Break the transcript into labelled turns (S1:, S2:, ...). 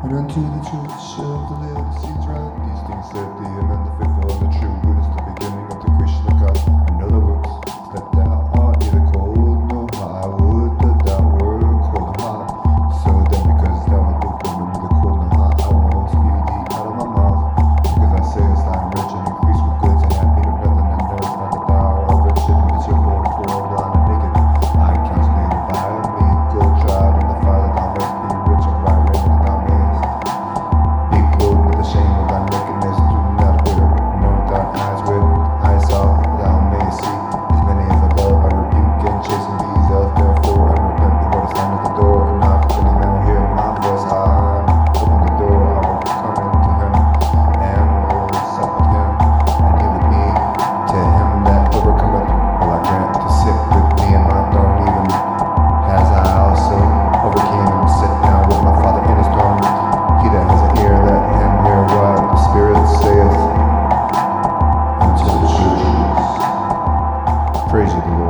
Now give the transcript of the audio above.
S1: And unto the truth of the the seeds right. praise the Lord.